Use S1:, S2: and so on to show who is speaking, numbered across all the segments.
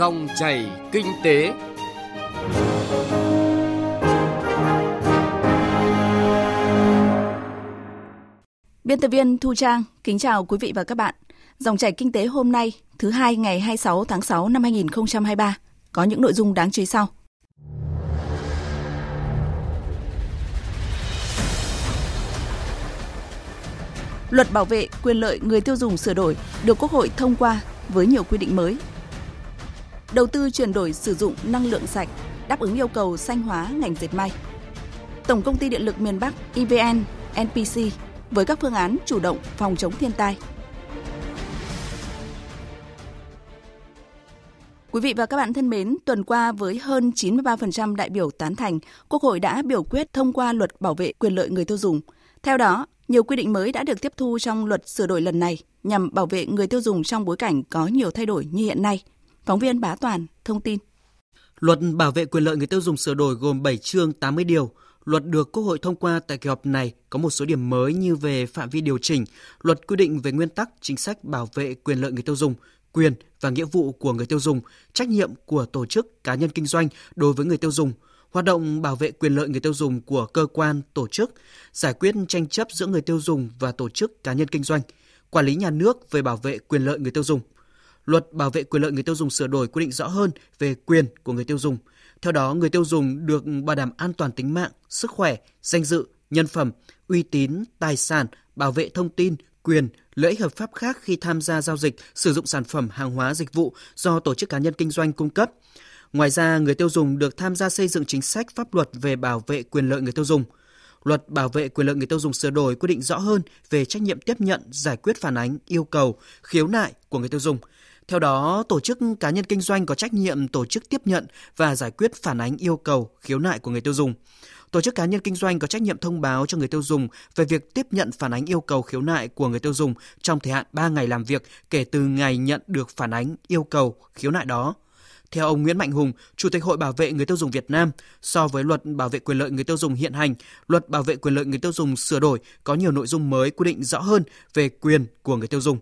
S1: Dòng chảy kinh tế.
S2: Biên tập viên Thu Trang kính chào quý vị và các bạn. Dòng chảy kinh tế hôm nay, thứ hai ngày 26 tháng 6 năm 2023 có những nội dung đáng chú ý sau. Luật bảo vệ quyền lợi người tiêu dùng sửa đổi được Quốc hội thông qua với nhiều quy định mới. Đầu tư chuyển đổi sử dụng năng lượng sạch đáp ứng yêu cầu xanh hóa ngành dệt may. Tổng công ty điện lực miền Bắc EVN, NPC với các phương án chủ động phòng chống thiên tai. Quý vị và các bạn thân mến, tuần qua với hơn 93% đại biểu tán thành, Quốc hội đã biểu quyết thông qua luật bảo vệ quyền lợi người tiêu dùng. Theo đó, nhiều quy định mới đã được tiếp thu trong luật sửa đổi lần này nhằm bảo vệ người tiêu dùng trong bối cảnh có nhiều thay đổi như hiện nay. Phóng viên Bá Toàn thông tin.
S3: Luật bảo vệ quyền lợi người tiêu dùng sửa đổi gồm 7 chương 80 điều. Luật được Quốc hội thông qua tại kỳ họp này có một số điểm mới như về phạm vi điều chỉnh, luật quy định về nguyên tắc chính sách bảo vệ quyền lợi người tiêu dùng, quyền và nghĩa vụ của người tiêu dùng, trách nhiệm của tổ chức cá nhân kinh doanh đối với người tiêu dùng, hoạt động bảo vệ quyền lợi người tiêu dùng của cơ quan, tổ chức, giải quyết tranh chấp giữa người tiêu dùng và tổ chức cá nhân kinh doanh, quản lý nhà nước về bảo vệ quyền lợi người tiêu dùng. Luật bảo vệ quyền lợi người tiêu dùng sửa đổi quy định rõ hơn về quyền của người tiêu dùng. Theo đó, người tiêu dùng được bảo đảm an toàn tính mạng, sức khỏe, danh dự, nhân phẩm, uy tín, tài sản, bảo vệ thông tin, quyền, lợi ích hợp pháp khác khi tham gia giao dịch, sử dụng sản phẩm, hàng hóa, dịch vụ do tổ chức cá nhân kinh doanh cung cấp. Ngoài ra, người tiêu dùng được tham gia xây dựng chính sách pháp luật về bảo vệ quyền lợi người tiêu dùng. Luật bảo vệ quyền lợi người tiêu dùng sửa đổi quy định rõ hơn về trách nhiệm tiếp nhận, giải quyết phản ánh, yêu cầu, khiếu nại của người tiêu dùng. Theo đó, tổ chức cá nhân kinh doanh có trách nhiệm tổ chức tiếp nhận và giải quyết phản ánh yêu cầu, khiếu nại của người tiêu dùng. Tổ chức cá nhân kinh doanh có trách nhiệm thông báo cho người tiêu dùng về việc tiếp nhận phản ánh yêu cầu khiếu nại của người tiêu dùng trong thời hạn 3 ngày làm việc kể từ ngày nhận được phản ánh yêu cầu khiếu nại đó. Theo ông Nguyễn Mạnh Hùng, Chủ tịch Hội Bảo vệ người tiêu dùng Việt Nam, so với luật bảo vệ quyền lợi người tiêu dùng hiện hành, luật bảo vệ quyền lợi người tiêu dùng sửa đổi có nhiều nội dung mới quy định rõ hơn về quyền của người tiêu dùng.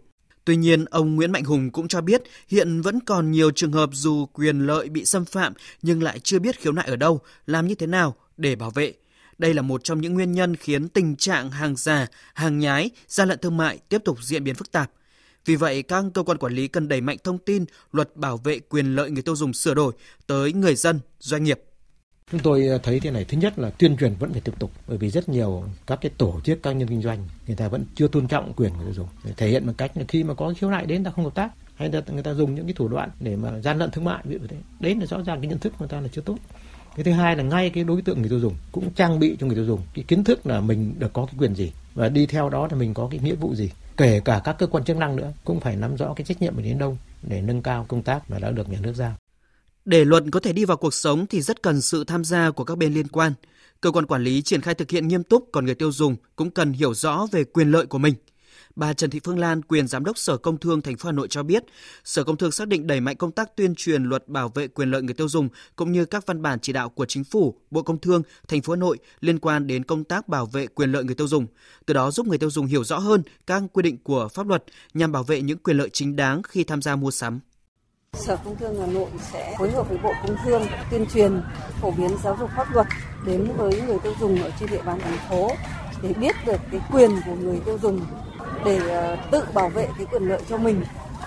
S3: Tuy nhiên, ông Nguyễn Mạnh Hùng cũng cho biết hiện vẫn còn nhiều trường hợp dù quyền lợi bị xâm phạm nhưng lại chưa biết khiếu nại ở đâu, làm như thế nào để bảo vệ. Đây là một trong những nguyên nhân khiến tình trạng hàng giả, hàng nhái, gian lận thương mại tiếp tục diễn biến phức tạp. Vì vậy, các cơ quan quản lý cần đẩy mạnh thông tin luật bảo vệ quyền lợi người tiêu dùng sửa đổi tới người dân, doanh nghiệp.
S4: Chúng tôi à, thấy thế này, thứ nhất là tuyên truyền vẫn phải tiếp tục bởi vì rất nhiều các cái tổ chức cá nhân kinh doanh người ta vẫn chưa tôn trọng quyền người tiêu dùng. Thể hiện bằng cách là khi mà có khiếu nại đến ta không hợp tác hay là người ta dùng những cái thủ đoạn để mà gian lận thương mại ví dụ thế. Đấy là rõ ràng cái nhận thức của người ta là chưa tốt. Cái thứ hai là ngay cái đối tượng người tiêu dùng cũng trang bị cho người tiêu dùng cái kiến thức là mình được có cái quyền gì và đi theo đó là mình có cái nghĩa vụ gì kể cả các cơ quan chức năng nữa cũng phải nắm rõ cái trách nhiệm của đến đâu để nâng cao công tác mà đã được nhà nước giao.
S3: Để luật có thể đi vào cuộc sống thì rất cần sự tham gia của các bên liên quan. Cơ quan quản lý triển khai thực hiện nghiêm túc, còn người tiêu dùng cũng cần hiểu rõ về quyền lợi của mình. Bà Trần Thị Phương Lan, quyền giám đốc Sở Công Thương thành phố Hà Nội cho biết, Sở Công Thương xác định đẩy mạnh công tác tuyên truyền luật bảo vệ quyền lợi người tiêu dùng cũng như các văn bản chỉ đạo của chính phủ, Bộ Công Thương, thành phố Hà Nội liên quan đến công tác bảo vệ quyền lợi người tiêu dùng. Từ đó giúp người tiêu dùng hiểu rõ hơn các quy định của pháp luật nhằm bảo vệ những quyền lợi chính đáng khi tham gia mua sắm.
S5: Sở Công Thương Hà Nội sẽ phối hợp với Bộ Công Thương tuyên truyền, phổ biến giáo dục pháp luật đến với người tiêu dùng ở trên địa bàn thành phố để biết được cái quyền của người tiêu dùng để ờ, tự bảo vệ cái quyền lợi cho mình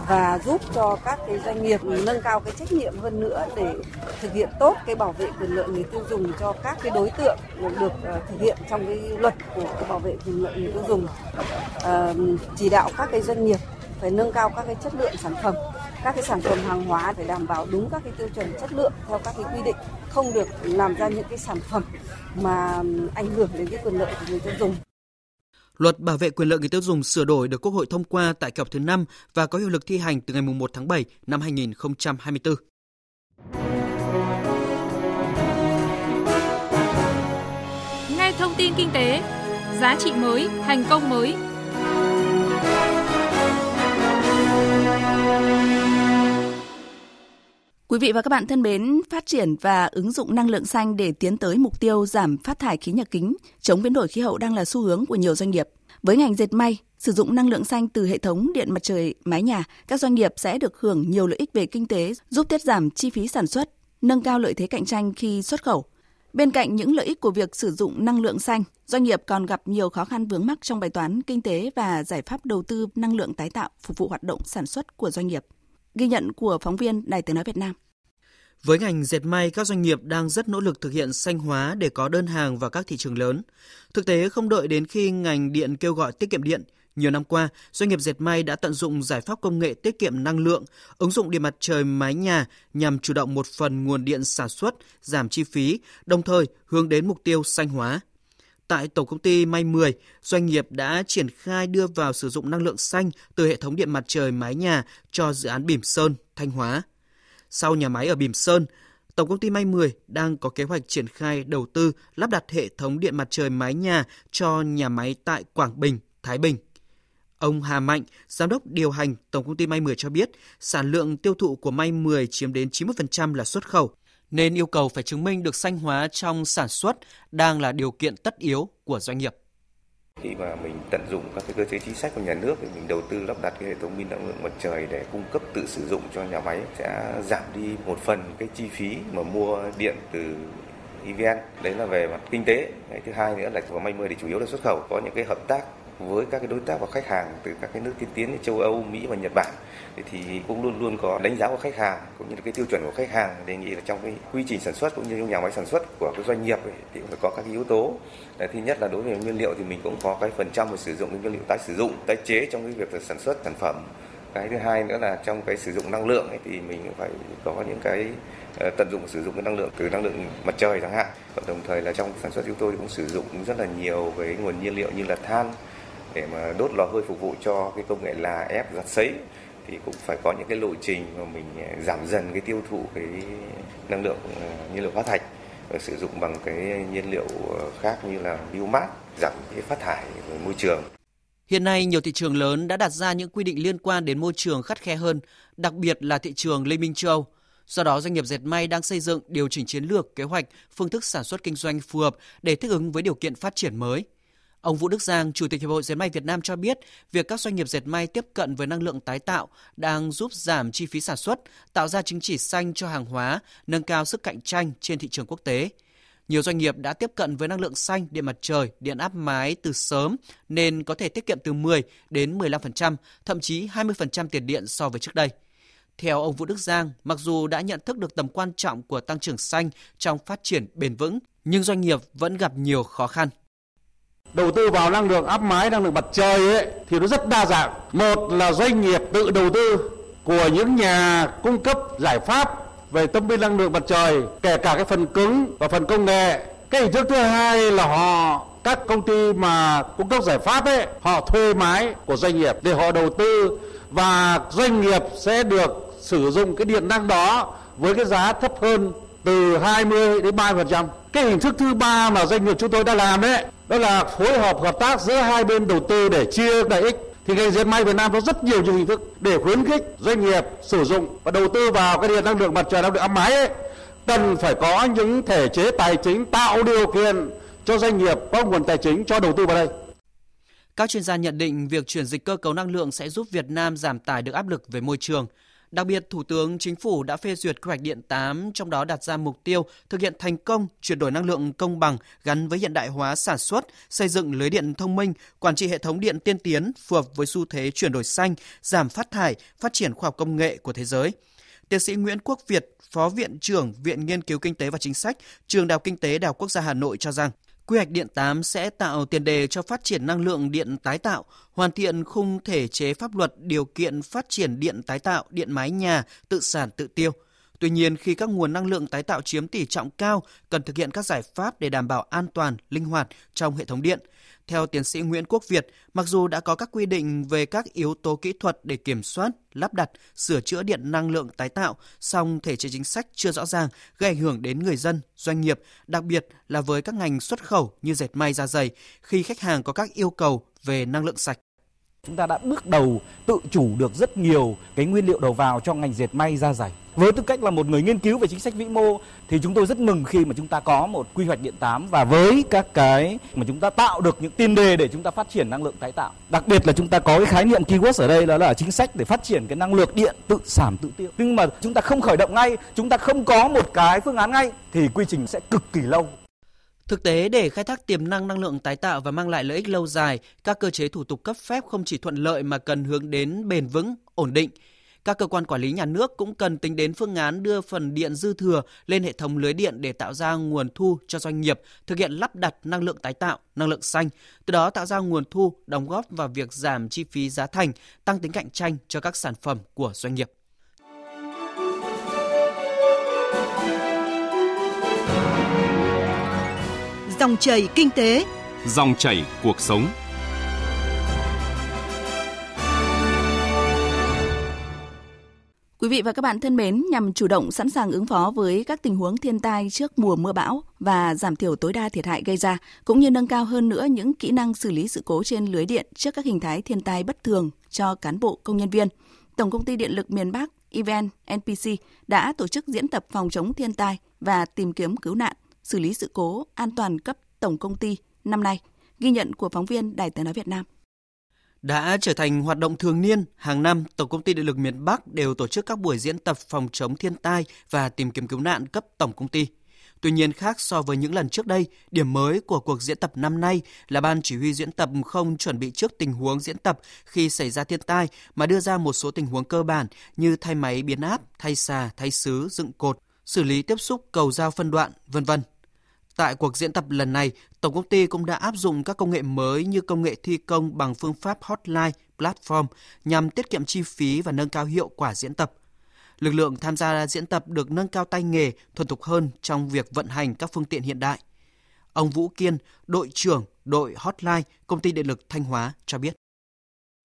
S5: và giúp cho các cái doanh nghiệp nâng cao cái trách nhiệm hơn nữa để thực hiện tốt cái bảo vệ quyền lợi người tiêu dùng cho các cái đối tượng được ờ, thực hiện trong cái luật của cái bảo vệ quyền lợi người tiêu dùng. À, chỉ đạo các cái doanh nghiệp phải nâng cao các cái chất lượng sản phẩm các cái sản phẩm hàng hóa phải đảm bảo đúng các cái tiêu chuẩn chất lượng theo các cái quy định không được làm ra những cái sản phẩm mà ảnh hưởng đến cái quyền lợi của người tiêu dùng
S3: Luật bảo vệ quyền lợi người tiêu dùng sửa đổi được Quốc hội thông qua tại kỳ họp thứ 5 và có hiệu lực thi hành từ ngày 1 tháng 7 năm 2024.
S6: Nghe thông tin kinh tế, giá trị mới, thành công mới.
S2: Quý vị và các bạn thân mến, phát triển và ứng dụng năng lượng xanh để tiến tới mục tiêu giảm phát thải khí nhà kính, chống biến đổi khí hậu đang là xu hướng của nhiều doanh nghiệp. Với ngành dệt may, sử dụng năng lượng xanh từ hệ thống điện mặt trời mái nhà, các doanh nghiệp sẽ được hưởng nhiều lợi ích về kinh tế, giúp tiết giảm chi phí sản xuất, nâng cao lợi thế cạnh tranh khi xuất khẩu. Bên cạnh những lợi ích của việc sử dụng năng lượng xanh, doanh nghiệp còn gặp nhiều khó khăn vướng mắc trong bài toán kinh tế và giải pháp đầu tư năng lượng tái tạo phục vụ hoạt động sản xuất của doanh nghiệp. Ghi nhận của phóng viên Đài Tiếng nói Việt Nam.
S3: Với ngành dệt may, các doanh nghiệp đang rất nỗ lực thực hiện xanh hóa để có đơn hàng vào các thị trường lớn. Thực tế không đợi đến khi ngành điện kêu gọi tiết kiệm điện, nhiều năm qua, doanh nghiệp dệt may đã tận dụng giải pháp công nghệ tiết kiệm năng lượng, ứng dụng điện mặt trời mái nhà nhằm chủ động một phần nguồn điện sản xuất, giảm chi phí, đồng thời hướng đến mục tiêu xanh hóa. Tại Tổng công ty May 10, doanh nghiệp đã triển khai đưa vào sử dụng năng lượng xanh từ hệ thống điện mặt trời mái nhà cho dự án Bỉm Sơn, Thanh Hóa. Sau nhà máy ở Bỉm Sơn, Tổng công ty May 10 đang có kế hoạch triển khai đầu tư lắp đặt hệ thống điện mặt trời mái nhà cho nhà máy tại Quảng Bình, Thái Bình. Ông Hà Mạnh, giám đốc điều hành Tổng công ty May 10 cho biết, sản lượng tiêu thụ của May 10 chiếm đến 90% là xuất khẩu, nên yêu cầu phải chứng minh được xanh hóa trong sản xuất đang là điều kiện tất yếu của doanh nghiệp.
S7: Khi mà mình tận dụng các cái cơ chế chính sách của nhà nước thì mình đầu tư lắp đặt cái hệ thống pin năng lượng mặt trời để cung cấp tự sử dụng cho nhà máy sẽ giảm đi một phần cái chi phí mà mua điện từ EVN. Đấy là về mặt kinh tế. Cái thứ hai nữa là của May 10 thì chủ yếu là xuất khẩu. Có những cái hợp tác với các cái đối tác và khách hàng từ các cái nước tiên tiến như châu Âu, Mỹ và Nhật Bản. Thì cũng luôn luôn có đánh giá của khách hàng cũng như là cái tiêu chuẩn của khách hàng đề nghị là trong cái quy trình sản xuất cũng như trong nhà máy sản xuất của cái doanh nghiệp ấy, thì phải có các cái yếu tố. Là thứ nhất là đối với nguyên liệu thì mình cũng có cái phần trăm về sử dụng cái nguyên liệu tái sử dụng tái chế trong cái việc sản xuất sản phẩm. Cái thứ hai nữa là trong cái sử dụng năng lượng ấy, thì mình phải có những cái uh, tận dụng sử dụng cái năng lượng từ năng lượng mặt trời chẳng hạn. Và đồng thời là trong sản xuất chúng tôi cũng sử dụng rất là nhiều với nguồn nhiên liệu như là than để mà đốt lò hơi phục vụ cho cái công nghệ là ép giặt sấy thì cũng phải có những cái lộ trình mà mình à, giảm dần cái tiêu thụ cái năng lượng à, nhiên liệu hóa thạch và sử dụng bằng cái nhiên liệu à, khác như là biomass giảm cái phát thải về môi trường.
S3: Hiện nay, nhiều thị trường lớn đã đặt ra những quy định liên quan đến môi trường khắt khe hơn, đặc biệt là thị trường Liên minh châu Âu. Do đó, doanh nghiệp dệt may đang xây dựng điều chỉnh chiến lược, kế hoạch, phương thức sản xuất kinh doanh phù hợp để thích ứng với điều kiện phát triển mới – Ông Vũ Đức Giang, Chủ tịch Hiệp hội Dệt may Việt Nam cho biết, việc các doanh nghiệp dệt may tiếp cận với năng lượng tái tạo đang giúp giảm chi phí sản xuất, tạo ra chứng chỉ xanh cho hàng hóa, nâng cao sức cạnh tranh trên thị trường quốc tế. Nhiều doanh nghiệp đã tiếp cận với năng lượng xanh, điện mặt trời, điện áp mái từ sớm nên có thể tiết kiệm từ 10 đến 15%, thậm chí 20% tiền điện so với trước đây. Theo ông Vũ Đức Giang, mặc dù đã nhận thức được tầm quan trọng của tăng trưởng xanh trong phát triển bền vững, nhưng doanh nghiệp vẫn gặp nhiều khó khăn
S8: đầu tư vào năng lượng áp mái năng lượng mặt trời ấy, thì nó rất đa dạng một là doanh nghiệp tự đầu tư của những nhà cung cấp giải pháp về tâm pin năng lượng mặt trời kể cả cái phần cứng và phần công nghệ cái hình thức thứ hai là họ các công ty mà cung cấp giải pháp ấy họ thuê máy của doanh nghiệp để họ đầu tư và doanh nghiệp sẽ được sử dụng cái điện năng đó với cái giá thấp hơn từ 20 đến 30%. Cái hình thức thứ ba mà doanh nghiệp chúng tôi đã làm đấy đó là phối hợp hợp tác giữa hai bên đầu tư để chia lợi ích. Thì ngành dệt may Việt Nam có rất nhiều những hình thức để khuyến khích doanh nghiệp sử dụng và đầu tư vào cái điện năng lượng mặt trời năng lượng áp mái ấy. Cần phải có những thể chế tài chính tạo điều kiện cho doanh nghiệp có nguồn tài chính cho đầu tư vào đây.
S3: Các chuyên gia nhận định việc chuyển dịch cơ cấu năng lượng sẽ giúp Việt Nam giảm tải được áp lực về môi trường, Đặc biệt, Thủ tướng Chính phủ đã phê duyệt quy hoạch điện 8, trong đó đặt ra mục tiêu thực hiện thành công chuyển đổi năng lượng công bằng gắn với hiện đại hóa sản xuất, xây dựng lưới điện thông minh, quản trị hệ thống điện tiên tiến phù hợp với xu thế chuyển đổi xanh, giảm phát thải, phát triển khoa học công nghệ của thế giới. Tiến sĩ Nguyễn Quốc Việt, Phó Viện trưởng Viện Nghiên cứu Kinh tế và Chính sách, Trường Đại học Kinh tế Đại học Quốc gia Hà Nội cho rằng, Quy hoạch điện 8 sẽ tạo tiền đề cho phát triển năng lượng điện tái tạo, hoàn thiện khung thể chế pháp luật điều kiện phát triển điện tái tạo, điện mái nhà, tự sản tự tiêu. Tuy nhiên, khi các nguồn năng lượng tái tạo chiếm tỷ trọng cao, cần thực hiện các giải pháp để đảm bảo an toàn, linh hoạt trong hệ thống điện. Theo tiến sĩ Nguyễn Quốc Việt, mặc dù đã có các quy định về các yếu tố kỹ thuật để kiểm soát, lắp đặt, sửa chữa điện năng lượng tái tạo, song thể chế chính sách chưa rõ ràng, gây ảnh hưởng đến người dân, doanh nghiệp, đặc biệt là với các ngành xuất khẩu như dệt may da dày, khi khách hàng có các yêu cầu về năng lượng sạch.
S9: Chúng ta đã bước đầu tự chủ được rất nhiều cái nguyên liệu đầu vào cho ngành dệt may da dày Với tư cách là một người nghiên cứu về chính sách vĩ mô thì chúng tôi rất mừng khi mà chúng ta có một quy hoạch điện 8 và với các cái mà chúng ta tạo được những tiền đề để chúng ta phát triển năng lượng tái tạo. Đặc biệt là chúng ta có cái khái niệm keyword ở đây đó là chính sách để phát triển cái năng lượng điện tự sản tự tiêu. Nhưng mà chúng ta không khởi động ngay, chúng ta không có một cái phương án ngay thì quy trình sẽ cực kỳ lâu.
S3: Thực tế, để khai thác tiềm năng năng lượng tái tạo và mang lại lợi ích lâu dài, các cơ chế thủ tục cấp phép không chỉ thuận lợi mà cần hướng đến bền vững, ổn định. Các cơ quan quản lý nhà nước cũng cần tính đến phương án đưa phần điện dư thừa lên hệ thống lưới điện để tạo ra nguồn thu cho doanh nghiệp thực hiện lắp đặt năng lượng tái tạo, năng lượng xanh, từ đó tạo ra nguồn thu đóng góp vào việc giảm chi phí giá thành, tăng tính cạnh tranh cho các sản phẩm của doanh nghiệp.
S10: Dòng chảy kinh tế,
S1: dòng chảy cuộc sống.
S2: Quý vị và các bạn thân mến, nhằm chủ động sẵn sàng ứng phó với các tình huống thiên tai trước mùa mưa bão và giảm thiểu tối đa thiệt hại gây ra, cũng như nâng cao hơn nữa những kỹ năng xử lý sự cố trên lưới điện trước các hình thái thiên tai bất thường cho cán bộ công nhân viên, Tổng công ty Điện lực miền Bắc Event NPC đã tổ chức diễn tập phòng chống thiên tai và tìm kiếm cứu nạn, xử lý sự cố an toàn cấp tổng công ty năm nay. Ghi nhận của phóng viên Đài Tiếng nói Việt Nam
S3: đã trở thành hoạt động thường niên, hàng năm Tổng công ty Điện lực miền Bắc đều tổ chức các buổi diễn tập phòng chống thiên tai và tìm kiếm cứu nạn cấp tổng công ty. Tuy nhiên khác so với những lần trước đây, điểm mới của cuộc diễn tập năm nay là ban chỉ huy diễn tập không chuẩn bị trước tình huống diễn tập khi xảy ra thiên tai mà đưa ra một số tình huống cơ bản như thay máy biến áp, thay xà, thay sứ, dựng cột, xử lý tiếp xúc cầu giao phân đoạn, vân vân. Tại cuộc diễn tập lần này, Tổng công ty cũng đã áp dụng các công nghệ mới như công nghệ thi công bằng phương pháp hotline platform nhằm tiết kiệm chi phí và nâng cao hiệu quả diễn tập. Lực lượng tham gia diễn tập được nâng cao tay nghề, thuần thục hơn trong việc vận hành các phương tiện hiện đại. Ông Vũ Kiên, đội trưởng đội hotline công ty điện lực Thanh Hóa cho biết.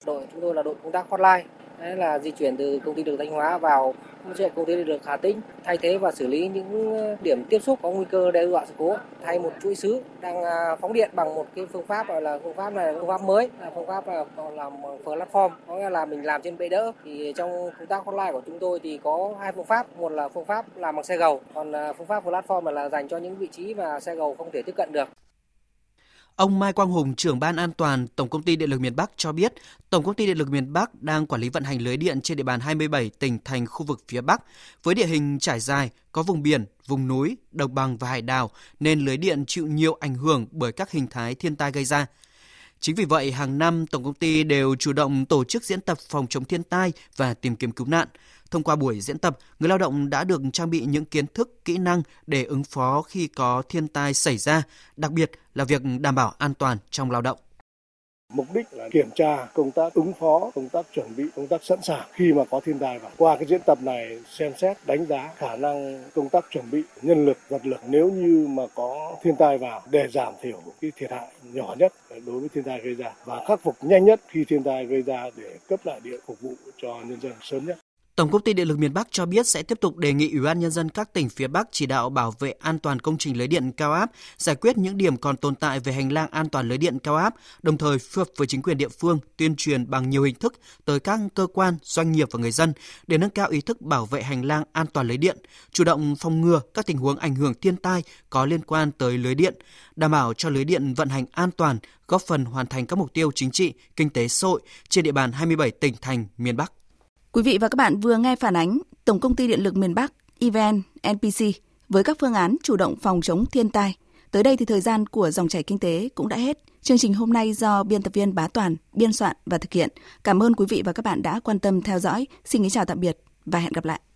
S11: Đội chúng tôi là đội công tác hotline Đấy là di chuyển từ công ty đường Thanh Hóa vào công ty được Hà Tĩnh, thay thế và xử lý những ờ, điểm tiếp xúc có nguy cơ đe dọa sự cố. Thay một chuỗi sứ đang à, phóng điện bằng một cái phương pháp gọi là phương pháp này, phương pháp mới, là phương pháp à, là làm platform. Có nghĩa là mình làm trên bệ đỡ. Thì trong công tác hotline của chúng tôi thì có hai phương pháp. Một là phương pháp làm bằng xe gầu, còn à, phương pháp platform là dành cho những vị trí mà xe gầu không thể tiếp cận được.
S3: Ông Mai Quang Hùng, trưởng ban an toàn Tổng công ty Điện lực miền Bắc cho biết, Tổng công ty Điện lực miền Bắc đang quản lý vận hành lưới điện trên địa bàn 27 tỉnh thành khu vực phía Bắc với địa hình trải dài, có vùng biển, vùng núi, đồng bằng và hải đảo nên lưới điện chịu nhiều ảnh hưởng bởi các hình thái thiên tai gây ra. Chính vì vậy, hàng năm tổng công ty đều chủ động tổ chức diễn tập phòng chống thiên tai và tìm kiếm cứu nạn. Thông qua buổi diễn tập, người lao động đã được trang bị những kiến thức, kỹ năng để ứng phó khi có thiên tai xảy ra, đặc biệt là việc đảm bảo an toàn trong lao động.
S12: Mục đích là kiểm tra công tác ứng phó, công tác chuẩn bị, công tác sẵn sàng khi mà có thiên tai vào. Qua cái diễn tập này xem xét đánh giá khả năng công tác chuẩn bị nhân lực, vật lực nếu như mà có thiên tai vào để giảm thiểu cái thiệt hại nhỏ nhất đối với thiên tai gây ra và khắc phục nhanh nhất khi thiên tai gây ra để cấp lại điện phục vụ cho nhân dân sớm nhất.
S3: Tổng công ty Điện lực miền Bắc cho biết sẽ tiếp tục đề nghị Ủy ban nhân dân các tỉnh phía Bắc chỉ đạo bảo vệ an toàn công trình lưới điện cao áp, giải quyết những điểm còn tồn tại về hành lang an toàn lưới điện cao áp, đồng thời phối hợp với chính quyền địa phương tuyên truyền bằng nhiều hình thức tới các cơ quan, doanh nghiệp và người dân để nâng cao ý thức bảo vệ hành lang an toàn lưới điện, chủ động phòng ngừa các tình huống ảnh hưởng thiên tai có liên quan tới lưới điện, đảm bảo cho lưới điện vận hành an toàn, góp phần hoàn thành các mục tiêu chính trị, kinh tế xã hội trên địa bàn 27 tỉnh thành miền Bắc.
S2: Quý vị và các bạn vừa nghe phản ánh, Tổng công ty Điện lực miền Bắc, EVN NPC với các phương án chủ động phòng chống thiên tai. Tới đây thì thời gian của dòng chảy kinh tế cũng đã hết. Chương trình hôm nay do biên tập viên Bá Toàn biên soạn và thực hiện. Cảm ơn quý vị và các bạn đã quan tâm theo dõi. Xin kính chào tạm biệt và hẹn gặp lại.